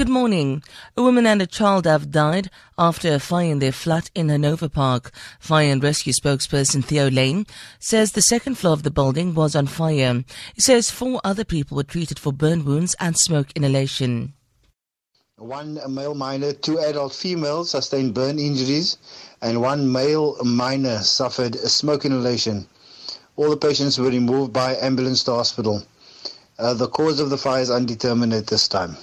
Good morning. A woman and a child have died after a fire in their flat in Hanover Park. Fire and rescue spokesperson Theo Layne says the second floor of the building was on fire. He says four other people were treated for burn wounds and smoke inhalation. One male minor, two adult females sustained burn injuries, and one male minor suffered a smoke inhalation. All the patients were removed by ambulance to hospital. Uh, the cause of the fire is undetermined at this time.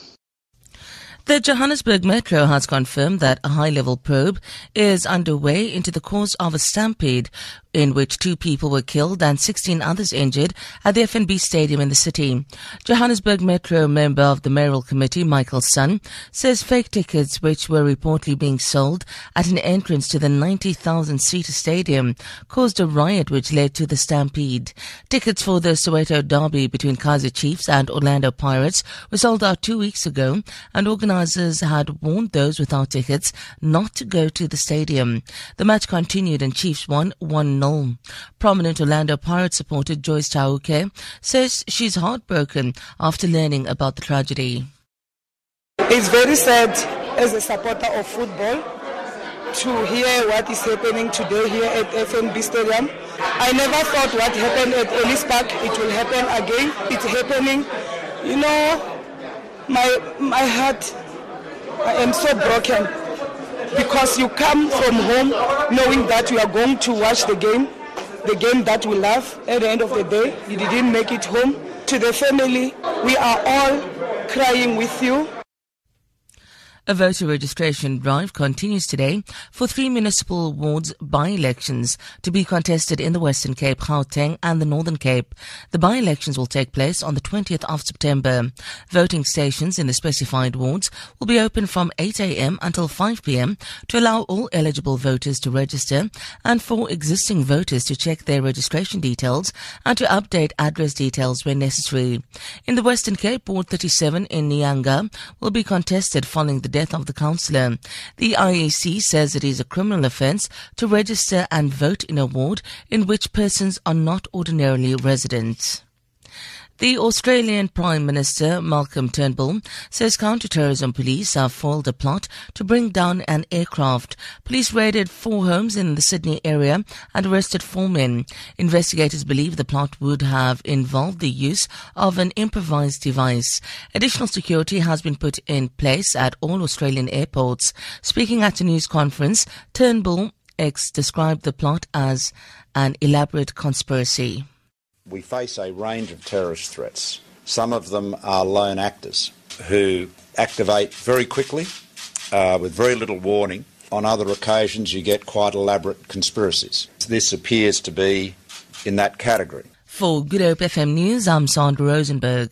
The Johannesburg Metro has confirmed that a high level probe is underway into the cause of a stampede in which two people were killed and 16 others injured at the FNB Stadium in the city. Johannesburg Metro member of the mayoral committee, Michael Sun, says fake tickets which were reportedly being sold at an entrance to the 90,000 seater stadium caused a riot which led to the stampede. Tickets for the Soweto derby between Kaizer Chiefs and Orlando Pirates were sold out two weeks ago and organizers had warned those without tickets not to go to the stadium. The match continued and Chiefs won 1 0. Prominent Orlando Pirates supporter Joyce Chauke says she's heartbroken after learning about the tragedy. It's very sad as a supporter of football to hear what is happening today here at FNB Stadium. I never thought what happened at Ellis Park it will happen again. It's happening. You know, my my heart I am so broken because you come from home knowing that you are going to watch the game, the game that we love. At the end of the day, you didn't make it home. To the family, we are all crying with you. A voter registration drive continues today for three municipal wards by-elections to be contested in the Western Cape, Gauteng and the Northern Cape. The by-elections will take place on the 20th of September. Voting stations in the specified wards will be open from 8 a.m. until 5 p.m. to allow all eligible voters to register and for existing voters to check their registration details and to update address details when necessary. In the Western Cape, Ward 37 in Nyanga will be contested following the death of the councillor. The IEC says it is a criminal offence to register and vote in a ward in which persons are not ordinarily residents. The Australian Prime Minister Malcolm Turnbull says counter-terrorism police have foiled a plot to bring down an aircraft. Police raided four homes in the Sydney area and arrested four men. Investigators believe the plot would have involved the use of an improvised device. Additional security has been put in place at all Australian airports. Speaking at a news conference, Turnbull X described the plot as an elaborate conspiracy we face a range of terrorist threats. Some of them are lone actors who activate very quickly uh, with very little warning. On other occasions, you get quite elaborate conspiracies. This appears to be in that category. For Good Hope FM News, I'm Sandra Rosenberg.